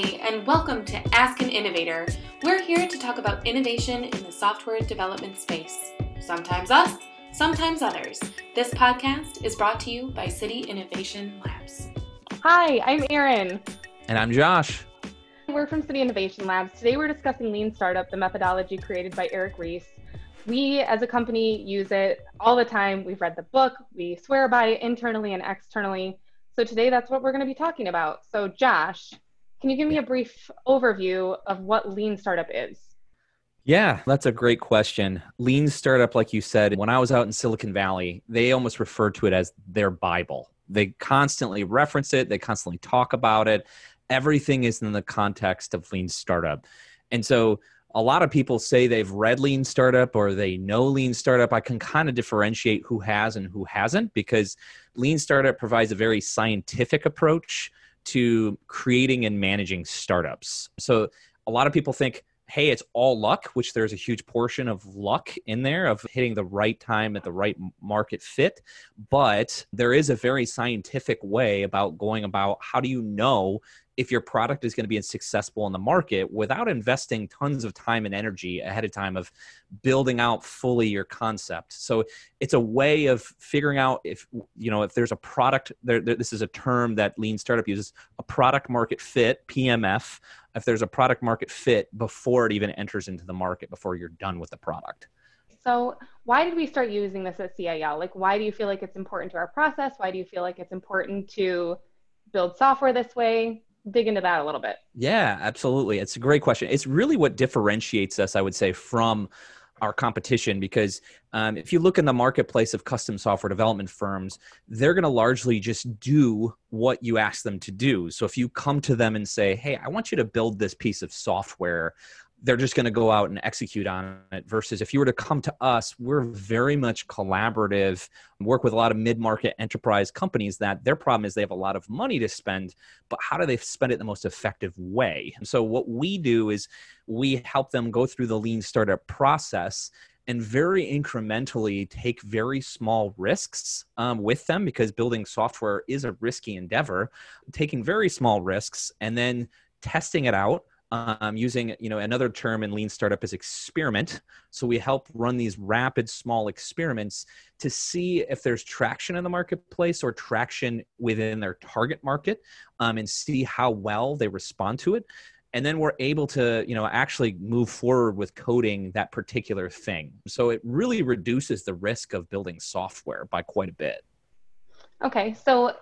Hi, and welcome to Ask an Innovator. We're here to talk about innovation in the software development space. Sometimes us, sometimes others. This podcast is brought to you by City Innovation Labs. Hi, I'm Erin. And I'm Josh. We're from City Innovation Labs. Today we're discussing Lean Startup, the methodology created by Eric Ries. We as a company use it all the time. We've read the book, we swear by it internally and externally. So today that's what we're going to be talking about. So, Josh, can you give me a brief overview of what Lean Startup is? Yeah, that's a great question. Lean Startup, like you said, when I was out in Silicon Valley, they almost referred to it as their Bible. They constantly reference it, they constantly talk about it. Everything is in the context of Lean Startup. And so a lot of people say they've read Lean Startup or they know Lean Startup. I can kind of differentiate who has and who hasn't because Lean Startup provides a very scientific approach to creating and managing startups. So a lot of people think, hey, it's all luck, which there's a huge portion of luck in there of hitting the right time at the right market fit. But there is a very scientific way about going about how do you know if your product is going to be successful in the market without investing tons of time and energy ahead of time of building out fully your concept so it's a way of figuring out if you know if there's a product there, there, this is a term that lean startup uses a product market fit pmf if there's a product market fit before it even enters into the market before you're done with the product so why did we start using this at CIL? Like, why do you feel like it's important to our process? Why do you feel like it's important to build software this way? Dig into that a little bit. Yeah, absolutely. It's a great question. It's really what differentiates us, I would say, from our competition because um, if you look in the marketplace of custom software development firms they're going to largely just do what you ask them to do so if you come to them and say hey i want you to build this piece of software they're just going to go out and execute on it versus if you were to come to us we're very much collaborative work with a lot of mid-market enterprise companies that their problem is they have a lot of money to spend but how do they spend it the most effective way? And so what we do is we help them go through the lean startup process and very incrementally take very small risks um, with them because building software is a risky endeavor taking very small risks and then testing it out um, using you know another term in lean startup is experiment. So we help run these rapid small experiments to see if there's traction in the marketplace or traction within their target market um, and see how well they respond to it. And then we're able to you know actually move forward with coding that particular thing. So it really reduces the risk of building software by quite a bit. Okay so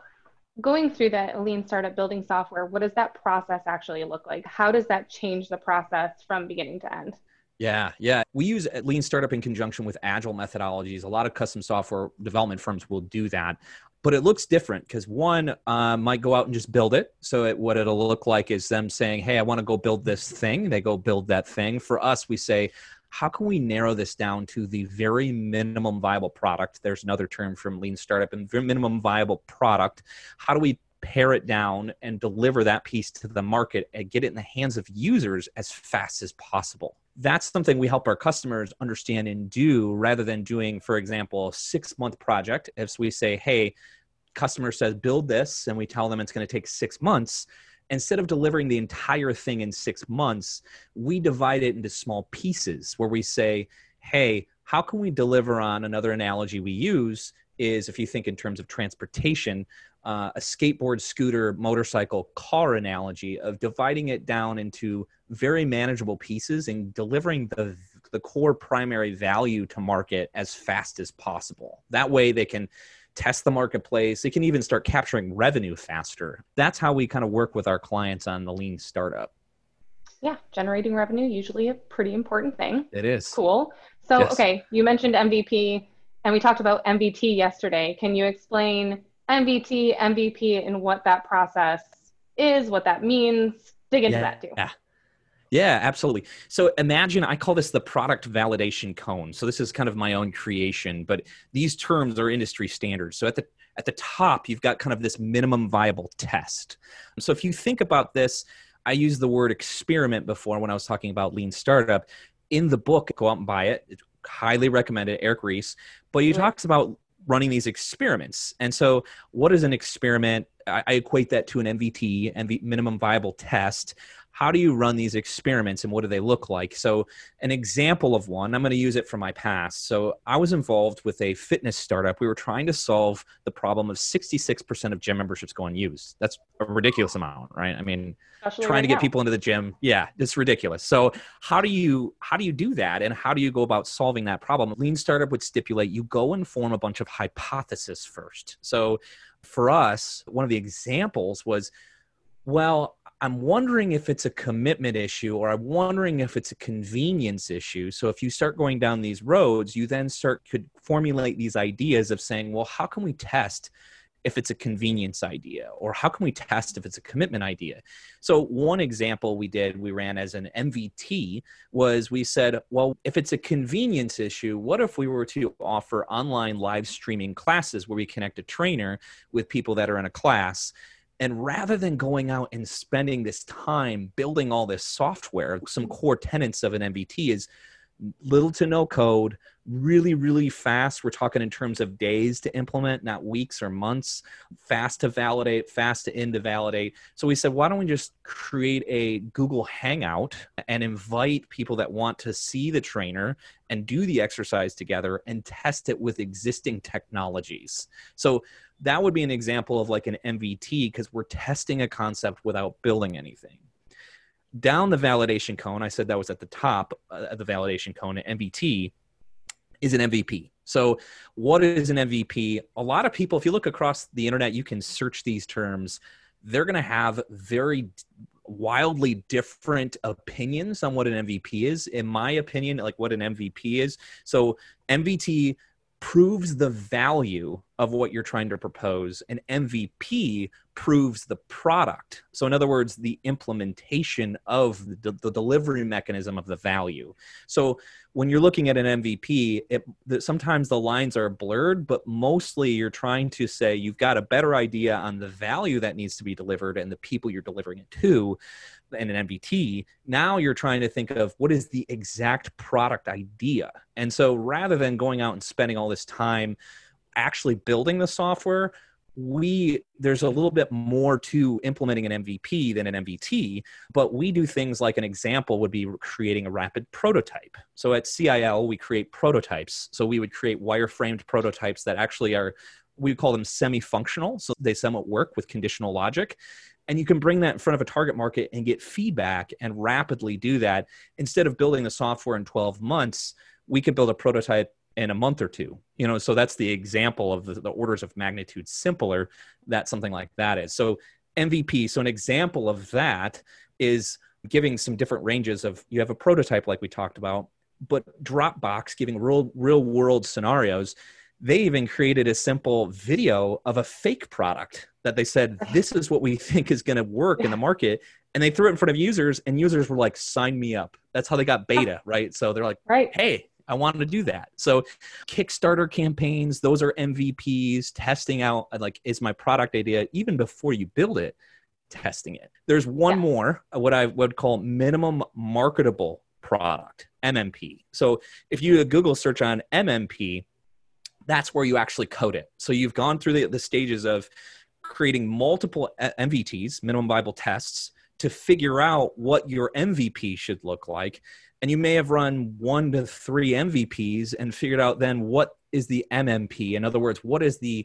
going through the lean startup building software what does that process actually look like how does that change the process from beginning to end yeah, yeah. We use lean startup in conjunction with agile methodologies. A lot of custom software development firms will do that, but it looks different because one uh, might go out and just build it. So it, what it'll look like is them saying, "Hey, I want to go build this thing." They go build that thing. For us, we say, how can we narrow this down to the very minimum viable product? There's another term from lean startup and minimum viable product. How do we pare it down and deliver that piece to the market and get it in the hands of users as fast as possible? That's something we help our customers understand and do rather than doing, for example, a six month project. If we say, hey, customer says build this and we tell them it's going to take six months instead of delivering the entire thing in six months, we divide it into small pieces where we say, hey, how can we deliver on another analogy we use is if you think in terms of transportation, uh, a skateboard, scooter, motorcycle, car analogy of dividing it down into very manageable pieces and delivering the the core primary value to market as fast as possible. That way they can test the marketplace. It can even start capturing revenue faster. That's how we kind of work with our clients on the lean startup. Yeah, generating revenue usually a pretty important thing. It is. Cool. So, yes. okay, you mentioned MVP and we talked about MVT yesterday. Can you explain MVT, MVP, and what that process is, what that means? Dig into yeah. that too. Yeah. Yeah, absolutely. So imagine I call this the product validation cone. So this is kind of my own creation, but these terms are industry standards. So at the at the top, you've got kind of this minimum viable test. So if you think about this, I used the word experiment before when I was talking about lean startup. In the book, go out and buy it. It's highly recommended, Eric Ries. But he talks about running these experiments. And so, what is an experiment? I, I equate that to an MVT, MV, minimum viable test how do you run these experiments and what do they look like? So, an example of one, I'm going to use it from my past. So, I was involved with a fitness startup. We were trying to solve the problem of 66% of gym memberships going unused. That's a ridiculous amount, right? I mean, Especially trying right to get now. people into the gym, yeah, it's ridiculous. So, how do you how do you do that and how do you go about solving that problem? Lean startup would stipulate you go and form a bunch of hypotheses first. So, for us, one of the examples was well, I'm wondering if it's a commitment issue or I'm wondering if it's a convenience issue. So if you start going down these roads, you then start could formulate these ideas of saying, well, how can we test if it's a convenience idea or how can we test if it's a commitment idea so one example we did we ran as an mvt was we said well if it's a convenience issue what if we were to offer online live streaming classes where we connect a trainer with people that are in a class and rather than going out and spending this time building all this software, some mm-hmm. core tenets of an MVT is little to no code, really, really fast. We're talking in terms of days to implement, not weeks or months, fast to validate, fast to end to validate. So we said, why don't we just create a Google Hangout and invite people that want to see the trainer and do the exercise together and test it with existing technologies. So that would be an example of like an MVT because we're testing a concept without building anything. Down the validation cone, I said that was at the top uh, of the validation cone, an MVT is an MVP. So, what is an MVP? A lot of people, if you look across the internet, you can search these terms. They're going to have very wildly different opinions on what an MVP is. In my opinion, like what an MVP is. So, MVT proves the value of what you're trying to propose and mvp proves the product. So in other words the implementation of the, the delivery mechanism of the value. So when you're looking at an mvp it, the, sometimes the lines are blurred but mostly you're trying to say you've got a better idea on the value that needs to be delivered and the people you're delivering it to and an MVT, now you're trying to think of what is the exact product idea. And so rather than going out and spending all this time actually building the software, we there's a little bit more to implementing an MVP than an MVT, but we do things like an example would be creating a rapid prototype. So at CIL, we create prototypes. So we would create wireframed prototypes that actually are we call them semi-functional so they somewhat work with conditional logic and you can bring that in front of a target market and get feedback and rapidly do that instead of building the software in 12 months we could build a prototype in a month or two you know so that's the example of the, the orders of magnitude simpler that something like that is. So mvp so an example of that is giving some different ranges of you have a prototype like we talked about but dropbox giving real real world scenarios they even created a simple video of a fake product that they said this is what we think is going to work in the market and they threw it in front of users and users were like sign me up. That's how they got beta right? So they're like right. Hey i want to do that so kickstarter campaigns those are mvps testing out uh, like is my product idea even before you build it testing it there's one yeah. more uh, what i would call minimum marketable product mmp so if you do a google search on mmp that's where you actually code it. So you've gone through the, the stages of creating multiple uh, MVTs, minimum viable tests, to figure out what your MVP should look like. And you may have run one to three MVPs and figured out then what is the MMP. In other words, what is the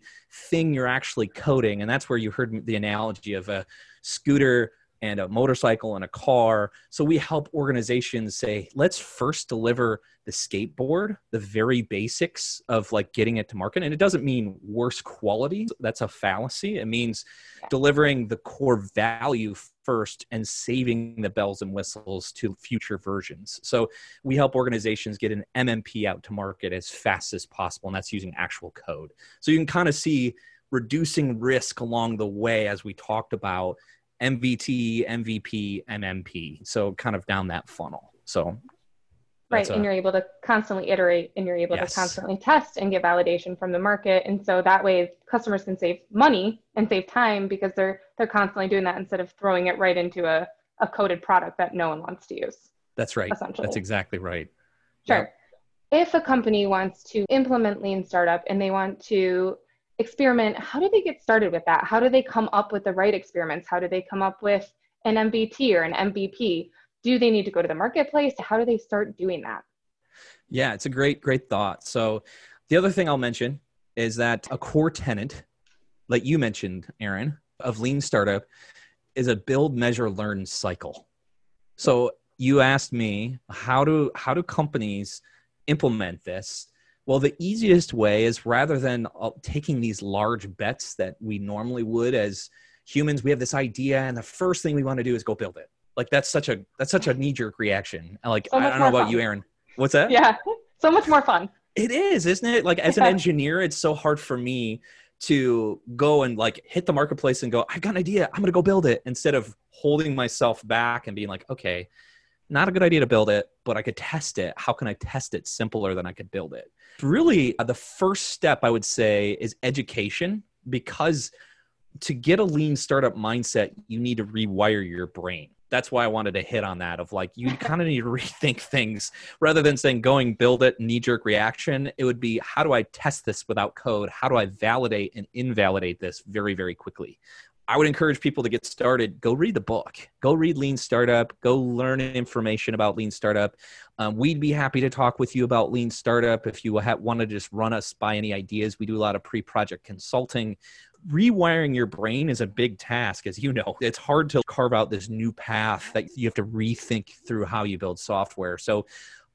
thing you're actually coding? And that's where you heard the analogy of a scooter and a motorcycle and a car. So we help organizations say, let's first deliver the skateboard, the very basics of like getting it to market. And it doesn't mean worse quality. That's a fallacy. It means delivering the core value first and saving the bells and whistles to future versions. So we help organizations get an MMP out to market as fast as possible. And that's using actual code. So you can kind of see reducing risk along the way as we talked about MVT, MVP, MMP. So kind of down that funnel. So right a, and you're able to constantly iterate and you're able yes. to constantly test and get validation from the market and so that way customers can save money and save time because they're they're constantly doing that instead of throwing it right into a, a coded product that no one wants to use that's right Essentially. that's exactly right sure if a company wants to implement lean startup and they want to experiment, how do they get started with that? How do they come up with the right experiments? How do they come up with an MVT or an MVP? Do they need to go to the marketplace? How do they start doing that? Yeah, it's a great, great thought. So, the other thing I'll mention is that a core tenant, like you mentioned, Erin, of lean startup is a build, measure, learn cycle. So, you asked me how do how do companies implement this well the easiest way is rather than uh, taking these large bets that we normally would as humans we have this idea and the first thing we want to do is go build it. Like that's such a that's such a knee jerk reaction. Like so i don't know about fun. you Erin. What's that? Yeah so much more fun. It is isn't it? Like as an engineer it's so hard for me to go and like hit the marketplace and go i've got an idea. I'm going to go build it instead of holding myself back and being like okay not a good idea to build it, but I could test it. How can I test it simpler than I could build it? Really, uh, the first step I would say is education because to get a lean startup mindset, you need to rewire your brain. That's why I wanted to hit on that of like you kind of need to rethink things rather than saying going build it knee jerk reaction. It would be how do I test this without code? How do I validate and invalidate this very very quickly? I would encourage people to get started. Go read the book. Go read Lean Startup. Go learn information about Lean Startup. Um, we'd be happy to talk with you about Lean Startup if you ha- want to just run us by any ideas. We do a lot of pre project consulting. Rewiring your brain is a big task, as you know. It's hard to carve out this new path that you have to rethink through how you build software. So,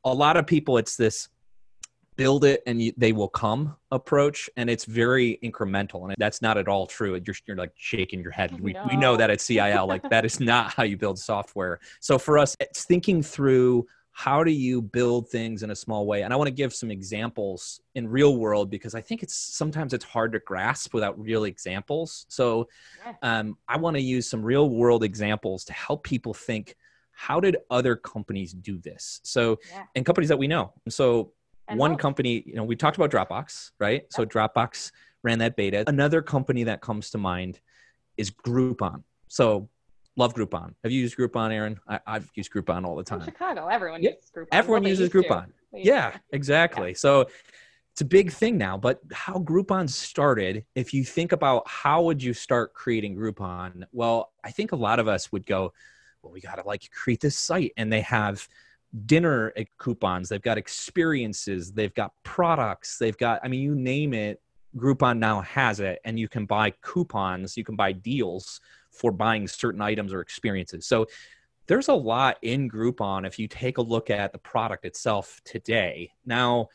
a lot of people, it's this build it and you, they will come approach and it's very incremental and that's not at all true. You're, you're like shaking your head. We, no. we know that at cil like that is not how you build software. So for us it's thinking through how do you build things in a small way and i want to give some examples in real world because i think it's sometimes it's hard to grasp without real examples. So um, i want to use some real world examples to help people think how did other companies do this? So yeah. and companies that we know. So and one company, you know, we talked about Dropbox, right? So Dropbox ran that beta. Another company that comes to mind is Groupon. So love Groupon. Have you used Groupon, Erin? I, have used Groupon all the time. In Chicago, everyone yeah. uses Groupon. Everyone well, uses Groupon. Yeah, exactly. Yeah. So it's a big thing now. But how Groupon started, if you think about how would you start creating Groupon? Well, I think a lot of us would go, well, we got to like create this site, and they have dinner coupons they've got experiences they've got products they've got i mean you name it groupon now has it and you can buy coupons you can buy deals for buying certain items or experiences. So there's a lot in groupon if you take a look at the product itself today. Now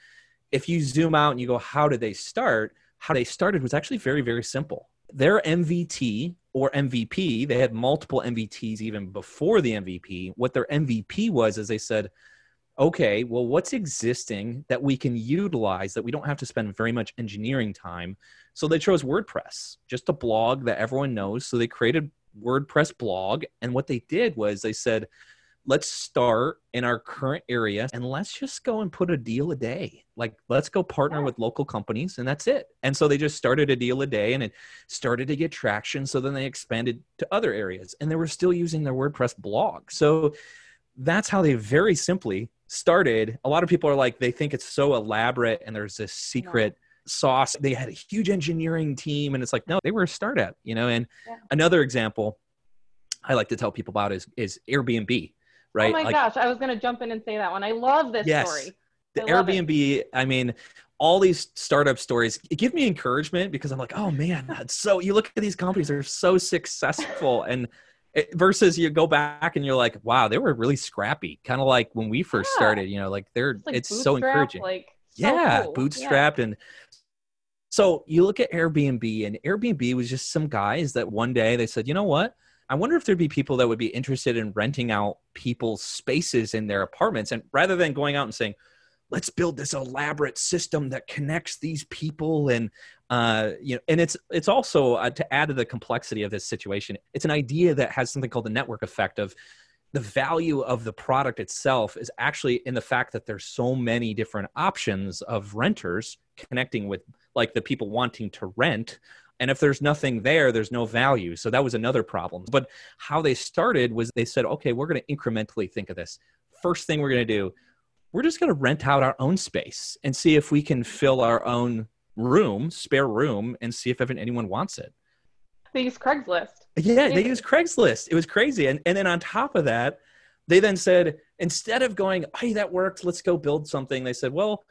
if you zoom out and you go how did they start? How they started was actually very very simple their mvt or MVP. They had multiple MVTs even before the MVP. What their MVP was is they said, okay, well, what's existing that we can utilize that we don't have to spend very much engineering time? So they chose WordPress, just a blog that everyone knows. So they created WordPress blog. And what they did was they said, let's start in our current area and let's just go and put a deal a day. Like, let's go partner yeah. with local companies and that's it. And so they just started a deal a day and it started to get traction. So then they expanded to other areas and they were still using their WordPress blog. So that's how they very simply started. A lot of people are like, they think it's so elaborate and there's this secret. Yeah sauce. They had a huge engineering team, and it's like, no, they were a startup, you know. And yeah. another example I like to tell people about is is Airbnb Oh right? Oh my like, gosh, I was going to jump in and say that one. I love this yes, story. The Airbnb, it. I mean, all these startup stories give me encouragement because I'm like, oh man, that's so you look at these companies, they're so successful and it, versus you go back and you're like, wow, they were really scrappy. Kind of like when we first yeah. started, you know, like they're it's, like it's so encouraging. Like so yeah, cool. bootstrapped yeah. and so you look at Airbnb and Airbnb was just some guys that one day they said, you know what? I wonder if there'd be people that would be interested in renting out people's spaces in their apartments. And rather than going out and saying, let's build this elaborate system that connects these people and uh, you know and it's it's also uh, to add to the complexity of this situation it's an idea that has something called the network effect of the value of the product itself is actually in the fact that there's so many different options of renters connecting with like the people wanting to rent and if there's nothing there, there's no value. So that was another problem. But how they started was they said, okay, we're going to incrementally think of this. First thing we're going to do, we're just going to rent out our own space and see if we can fill our own room, spare room, and see if anyone wants it. They use Craigslist. Yeah, they use Craigslist. It was crazy. And, and then on top of that, they then said, instead of going, hey, that worked, let's go build something, they said, well,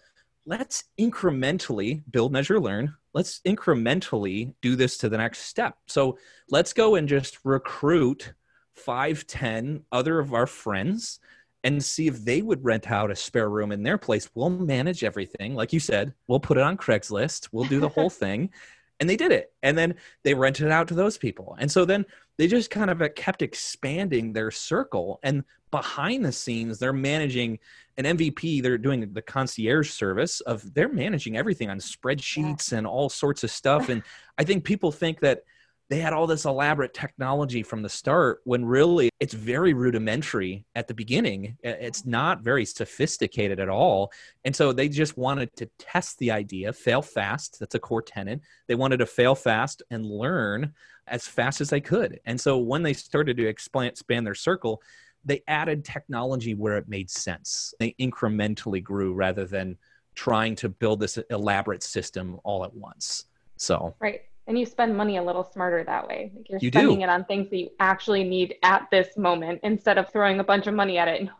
let's incrementally build, measure, learn. Let's incrementally do this to the next step. So let's go and just recruit five, ten other of our friends and see if they would rent out a spare room in their place. We'll manage everything. Like you said, we'll put it on Craigslist, we'll do the whole thing. And they did it. And then they rented it out to those people. And so then they just kind of uh, kept expanding their circle. And behind the scenes, they're managing an MVP. They're doing the concierge service of they're managing everything on spreadsheets yeah. and all sorts of stuff. And I think people think that they had all this elaborate technology from the start when really it's very rudimentary at the beginning. It's not very sophisticated at all. And so they just wanted to test the idea, fail fast. That's a core tenet. They wanted to fail fast and learn as fast as they could. And so when they started to expand, expand their circle, they added technology where it made sense. They incrementally grew rather than trying to build this elaborate system all at once. So, right and you spend money a little smarter that way. Like you're you spending do. it on things that you actually need at this moment instead of throwing a bunch of money at it and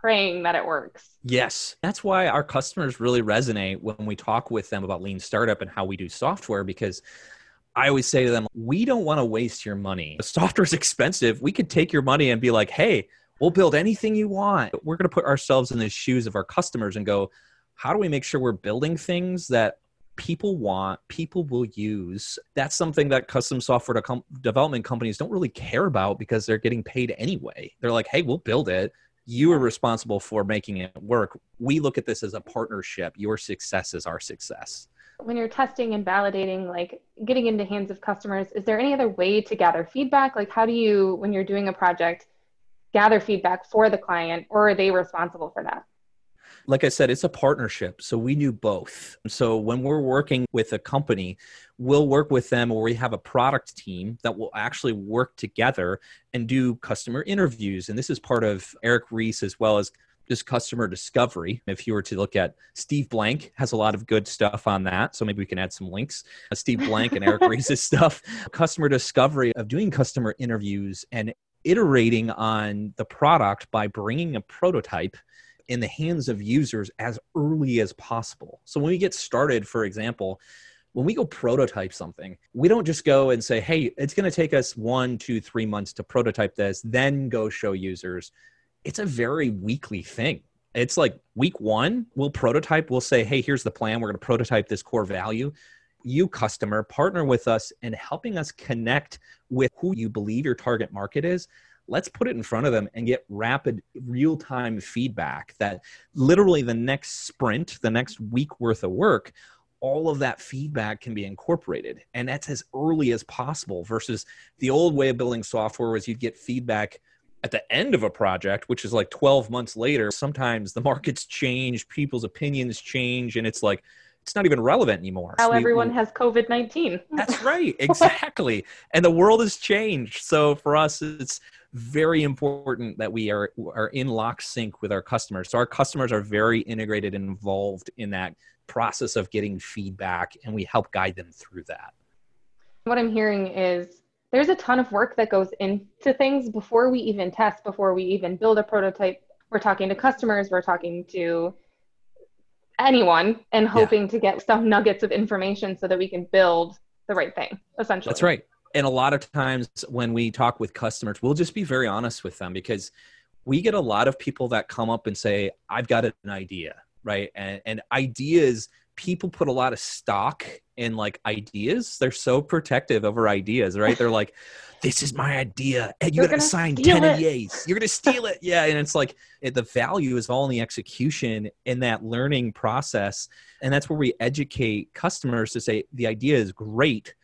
praying that it works. Yes. That's why our customers really resonate when we talk with them about lean startup and how we do software because I always say to them, we don't want to waste your money. The software is expensive. We could take your money and be like, hey, we'll build anything you want. We're going to put ourselves in the shoes of our customers and go, how do we make sure we're building things that people want, people will use. That's something that custom software com- development companies don't really care about because they're getting paid anyway. They're like, hey, we'll build it. You are responsible for making it work. We look at this as a partnership. Your success is our success. When you're testing and validating, like getting into hands of customers, is there any other way to gather feedback? Like, how do you, when you're doing a project, gather feedback for the client, or are they responsible for that? Like I said, it's a partnership. So we do both. So when we're working with a company, we'll work with them or we have a product team that will actually work together and do customer interviews. And this is part of Eric Ries as well as just customer discovery. If you were to look at Steve Blank has a lot of good stuff on that. So maybe we can add some links. Uh, Steve Blank and Eric Ries's stuff. Customer discovery of doing customer interviews and iterating on the product by bringing a prototype in the hands of users as early as possible. So when we get started, for example, when we go prototype something, we don't just go and say, hey, it's going to take us one, two, three months to prototype this, then go show users. It's a very weekly thing. It's like week one, we'll prototype, we'll say, hey, here's the plan. We're going to prototype this core value. You, customer, partner with us in helping us connect with who you believe your target market is let's put it in front of them and get rapid real time feedback that literally the next sprint, the next week worth of work, all of that feedback can be incorporated. And that's as early as possible versus the old way of building software was you'd get feedback at the end of a project, which is like 12 months later. Sometimes the markets change, people's opinions change, and it's like, it's not even relevant anymore. How so everyone we, has COVID 19. That's right. Exactly. and the world has changed. So for us, it's very important that we are are in lock sync with our customers. So our customers are very integrated and involved in that process of getting feedback, and we help guide them through that. What I'm hearing is there's a ton of work that goes into things before we even test, before we even build a prototype. We're talking to customers, we're talking to anyone, and hoping yeah. to get some nuggets of information so that we can build the right thing, essentially. That's right and a lot of times when we talk with customers, we'll just be very honest with them because we get a lot of people that come up and say, I've got an idea, right? And, and ideas, people put a lot of stock in like ideas. They're so protective over ideas, right? They're like, this is my idea. And you're got to sign 10 it. EAs. You're going to steal it. Yeah. And it's like it, the value is all in the execution in that learning process. And that's where we educate customers to say the idea is great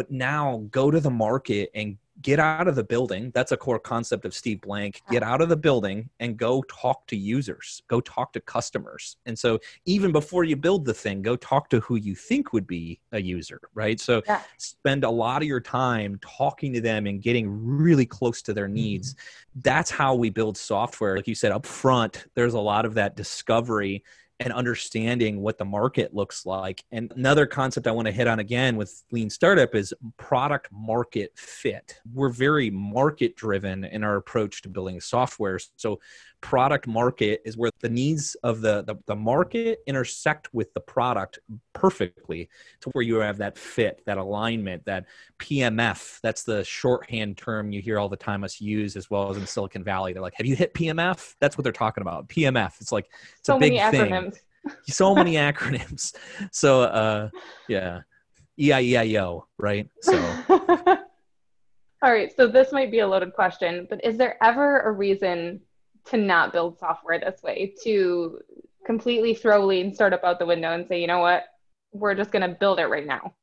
but now go to the market and get out of the building. That's a core concept of Steve Blank. Get out of the building and go talk to users, go talk to customers. And so, even before you build the thing, go talk to who you think would be a user, right? So, yeah. spend a lot of your time talking to them and getting really close to their needs. Mm-hmm. That's how we build software. Like you said, up front, there's a lot of that discovery and understanding what the market looks like. And another concept I want to hit on again with Lean Startup is product market fit. We're very market driven in our approach to building software. So product market is where the needs of the, the, the, market intersect with the product perfectly to where you have that fit that alignment that pmf that's the shorthand term you hear all the time us use as well as in silicon valley. They're like have you hit pmf that's what they're talking about pmf it's like it's so a big thing. so many acronyms. So uh yeah. E-i-e-i-o right? So all right so this might be a loaded question but is there ever a reason to not build software this way, to completely throw lean startup out the window and say, you know what, we're just going to build it right now?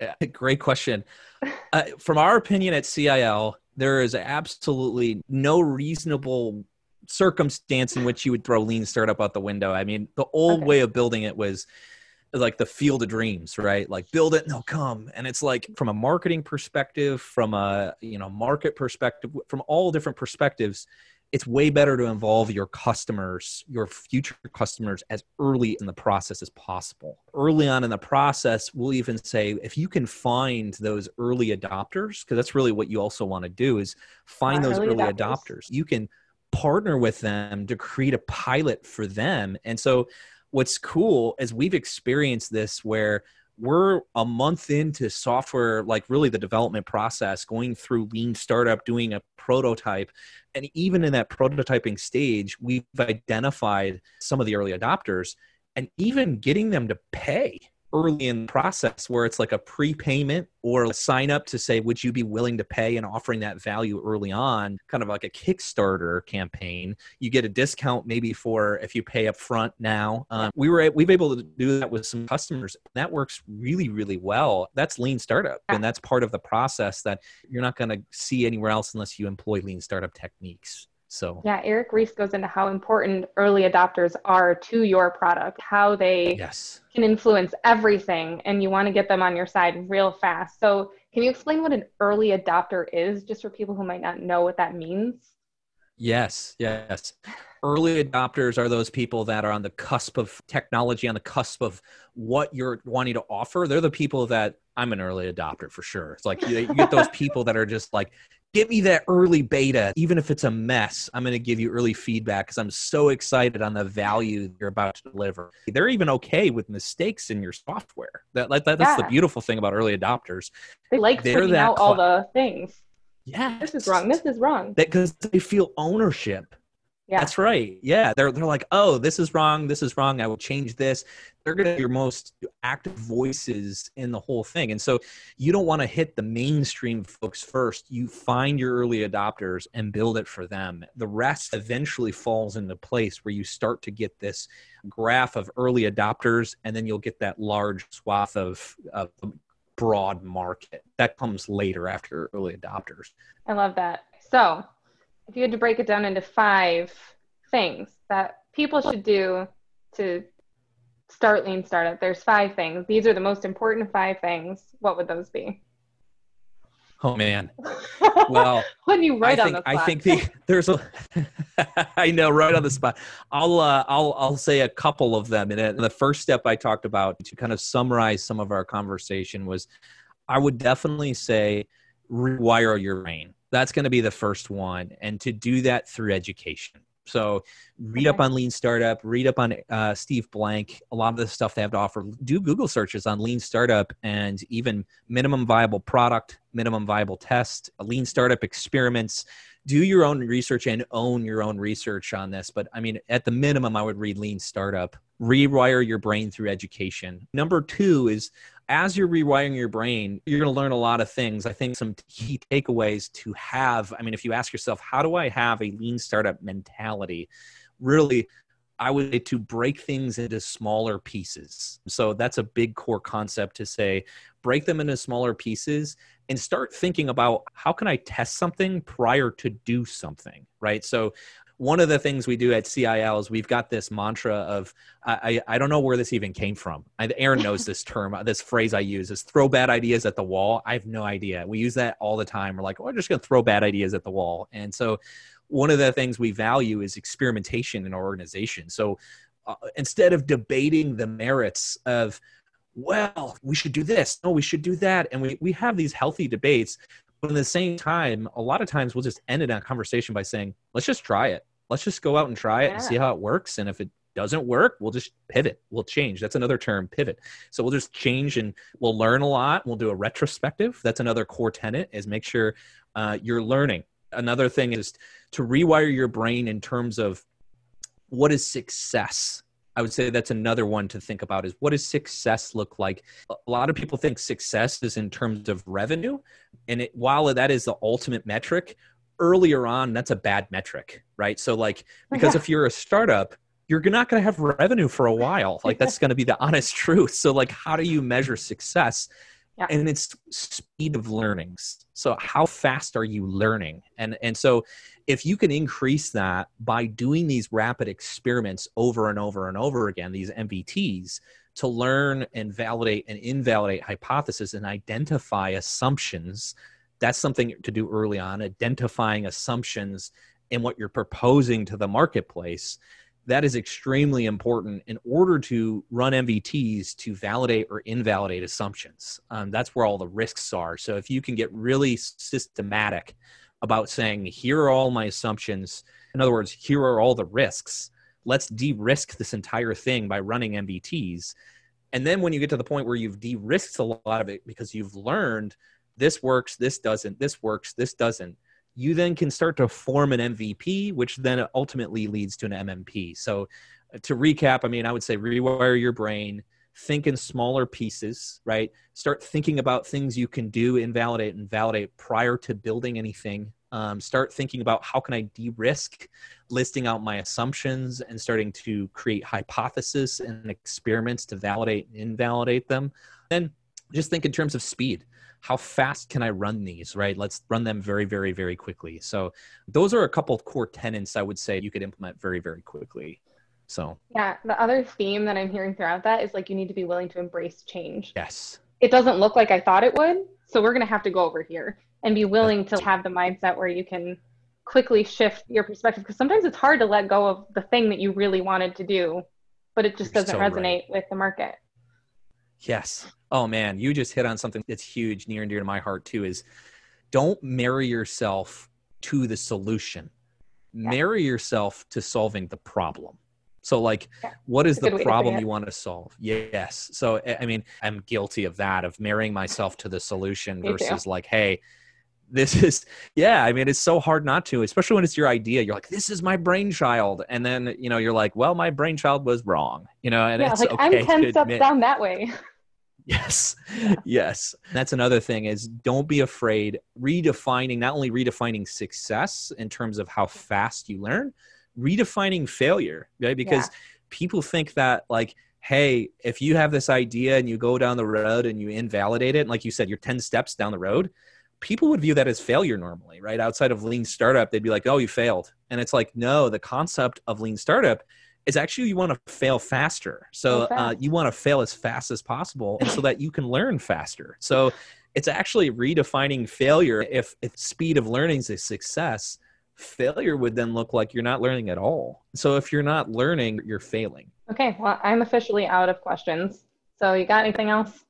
Yeah, great question. Uh, from our opinion at CIL, there is absolutely no reasonable circumstance in which you would throw lean startup out the window. I mean, the old okay. way of building it was like the field of dreams, right? Like build it and they'll come. And it's like from a marketing perspective, from a you know market perspective, from all different perspectives, it's way better to involve your customers, your future customers, as early in the process as possible. Early on in the process, we'll even say if you can find those early adopters, because that's really what you also want to do is find those early, early adopters. adopters. You can partner with them to create a pilot for them. And so, what's cool is we've experienced this where we're a month into software like really the development process going through lean startup doing a prototype and even in that prototyping stage we've identified some of the early adopters and even getting them to pay early in the process where it's like a prepayment or a sign up to say would you be willing to pay and offering that value early on kind of like a kickstarter campaign. You get a discount maybe for if you pay up front now. Um, we were we've able to do that with some customers. That works really really well. That's lean startup and that's part of the process that you're not going to see anywhere else unless you employ lean startup techniques so yeah, Eric Ries goes into how important early adopters are to your product, how they yes. can influence everything, and you want to get them on your side real fast. So can you explain what an early adopter is, just for people who might not know what that means? Yes, yes. Early adopters are those people that are on the cusp of technology, on the cusp of what you're wanting to offer. They're the people that I'm an early adopter for sure. It's like you, you get those people that are just like, Give me that early beta, even if it's a mess. I'm going to give you early feedback because I'm so excited on the value you're about to deliver. They're even okay with mistakes in your software. That, that that's yeah. the beautiful thing about early adopters. They like They're pointing out cl- all the things. Yeah, this is wrong. This is wrong. Because they feel ownership yeah. That's right. Yeah. They're they're like, oh, this is wrong, this is wrong, I will change this. They're gonna be your most active voices in the whole thing. And so you don't want to hit the mainstream folks first. You find your early adopters and build it for them. The rest eventually falls into place where you start to get this graph of early adopters, and then you'll get that large swath of, of broad market. That comes later after early adopters. I love that. So if you had to break it down into five things that people should do to start lean startup, there's five things. These are the most important five things. What would those be? Oh man. Well, when you write I think, on the spot. I think the, there's a. I know, right on the spot. I'll uh, I'll I'll say a couple of them. And the first step I talked about to kind of summarize some of our conversation was, I would definitely say, rewire your brain that's going to be the first one and to do that through education. So read okay. up on lean startup read up on uh, steve blank a lot of the stuff they have to offer. Do google searches on lean startup and even minimum viable product minimum viable test lean startup experiments. Do your own research and own your own research on this but i mean at the minimum i would read lean startup. Rewire your brain through education. Number two is as you're rewiring your brain, you're going to learn a lot of things. I think some key takeaways to have. I mean, if you ask yourself, how do I have a lean startup mentality? Really, I would say to break things into smaller pieces. So that's a big core concept to say break them into smaller pieces and start thinking about how can I test something prior to do something, right? So one of the things we do at CIL is we've got this mantra of I, I don't know where this even came from. I, Erin knows this term, this phrase I use is throw bad ideas at the wall. I have no idea. We use that all the time. We're like, oh, we're just going to throw bad ideas at the wall. And so one of the things we value is experimentation in our organization. So uh, instead of debating the merits of, well, we should do this, no, we should do that, and we, we have these healthy debates, but at the same time, a lot of times we'll just end it on a conversation by saying, let's just try it. Let's just go out and try it yeah. and see how it works. And if it doesn't work, we'll just pivot. We'll change. That's another term, pivot. So we'll just change and we'll learn a lot. We'll do a retrospective. That's another core tenet is make sure uh, you're learning another thing is to rewire your brain in terms of what is success I would say that's another one to think about is what does success look like? A lot of people think success is in terms of revenue. And it, while that is the ultimate metric, earlier on, that's a bad metric, right? So, like, because yeah. if you're a startup, you're not going to have revenue for a while. Like, that's going to be the honest truth. So, like, how do you measure success? yeah. and it's speed of learnings so how fast are you learning and and so if you can increase that by doing these rapid experiments over and over and over again these mvts to learn and validate and invalidate hypotheses and identify assumptions that's something to do early on identifying assumptions and what you're proposing to the marketplace that is extremely important in order to run MVTs to validate or invalidate assumptions. Um, that's where all the risks are. So if you can get really systematic about saying, here are all my assumptions, in other words, here are all the risks, let's de risk this entire thing by running MVTs. And then when you get to the point where you've de risked a lot of it because you've learned this works, this doesn't, this works, this doesn't you then can start to form an MVP, which then ultimately leads to an MMP. So, uh, to recap, I mean, I would say rewire your brain, think in smaller pieces, right? Start thinking about things you can do, invalidate, and validate prior to building anything. Um, start thinking about how can I de-risk, listing out my assumptions and starting to create hypotheses and experiments to validate and invalidate them. Then just think in terms of speed how fast can I run these, right? Let's run them very, very, very quickly. So those are a couple of core tenants I would say you could implement very, very quickly. So yeah, the other theme that I'm hearing throughout that is like you need to be willing to embrace change. Yes. It doesn't look like I thought it would, so we're going to have to go over here and be willing to have the mindset where you can quickly shift your perspective because sometimes it's hard to let go of the thing that you really wanted to do, but it just You're doesn't so resonate right. with the market. Yes. Oh man, you just hit on something that's huge, near and dear to my heart too. Is don't marry yourself to the solution. Yeah. Marry yourself to solving the problem. So, like, yeah. what is the problem you want to solve? Yes. So, I mean, I'm guilty of that, of marrying myself to the solution Me versus too. like, hey, this is, yeah, I mean, it's so hard not to, especially when it's your idea. You're like, this is my brainchild. And then, you know, you're like, well, my brainchild was wrong, you know, and yeah, it's like, okay. I'm 10 steps down that way. Yes. Yes. That's another thing is don't be afraid redefining not only redefining success in terms of how fast you learn, redefining failure, right? Because yeah. people think that like hey, if you have this idea and you go down the road and you invalidate it, and like you said, you're 10 steps down the road, people would view that as failure normally, right? Outside of lean startup, they'd be like, oh, you failed. And it's like, no, the concept of lean startup is actually you want to fail faster. So uh, you want to fail as fast as possible, and so that you can learn faster. So it's actually redefining failure. If if speed of learning is a success, failure would then look like you're not learning at all. So if you're not learning, you're failing. Okay, well, I'm officially out of questions. So you got anything else?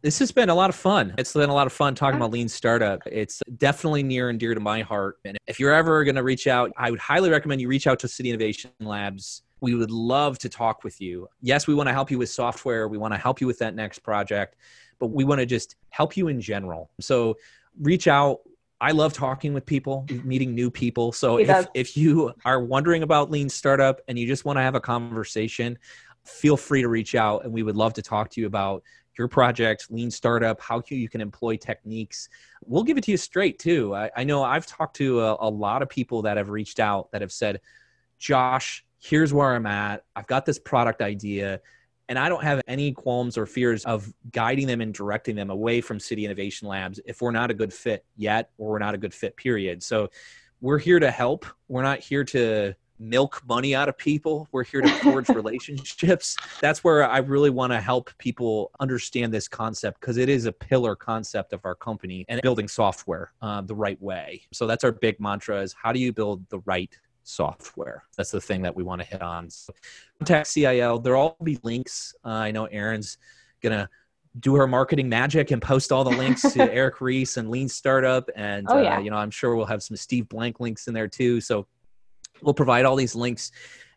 This has been a lot of fun. It's been a lot of fun talking about lean startup. It's definitely near and dear to my heart. And if you're ever going to reach out, I would highly recommend you reach out to City Innovation Labs. We would love to talk with you. Yes, we want to help you with software. We want to help you with that next project, but we want to just help you in general. So reach out. I love talking with people, meeting new people. So if, if you are wondering about lean startup and you just want to have a conversation, feel free to reach out and we would love to talk to you about your project, lean startup, how you can employ techniques. We'll give it to you straight too. I, I know I've talked to a, a lot of people that have reached out that have said, Josh, here's where I'm at. I've got this product idea and I don't have any qualms or fears of guiding them and directing them away from City Innovation Labs if we're not a good fit yet or we're not a good fit, period. So we're here to help. We're not here to milk money out of people. We're here to forge relationships. That's where I really want to help people understand this concept because it is a pillar concept of our company and building software uh, the right way. So that's our big mantra is how do you build the right software? That's the thing that we want to hit on. So contact CIL. There'll all be links. Uh, I know Erin's going to do her marketing magic and post all the links to Eric Ries and Lean Startup. And, oh, yeah. uh, you know, I'm sure we'll have some Steve Blank links in there too. So we'll provide all these links.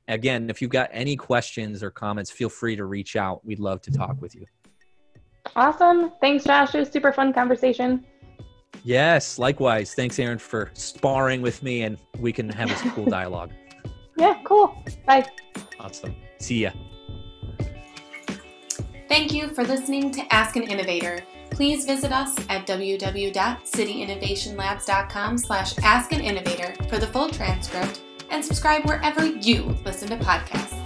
Again, if you've got any questions or comments, feel free to reach out. We'd love to talk with you. Awesome. Thanks, Josh. It was super fun conversation. Yes, likewise. Thanks, Erin, for sparring with me and we can have this cool dialogue. yeah, cool. Bye. Awesome. See ya. Thank you for listening to Ask an Innovator. Please visit us at www.cityinnovationlabs.com slash ask an innovator for the full transcript and subscribe wherever you listen to podcasts.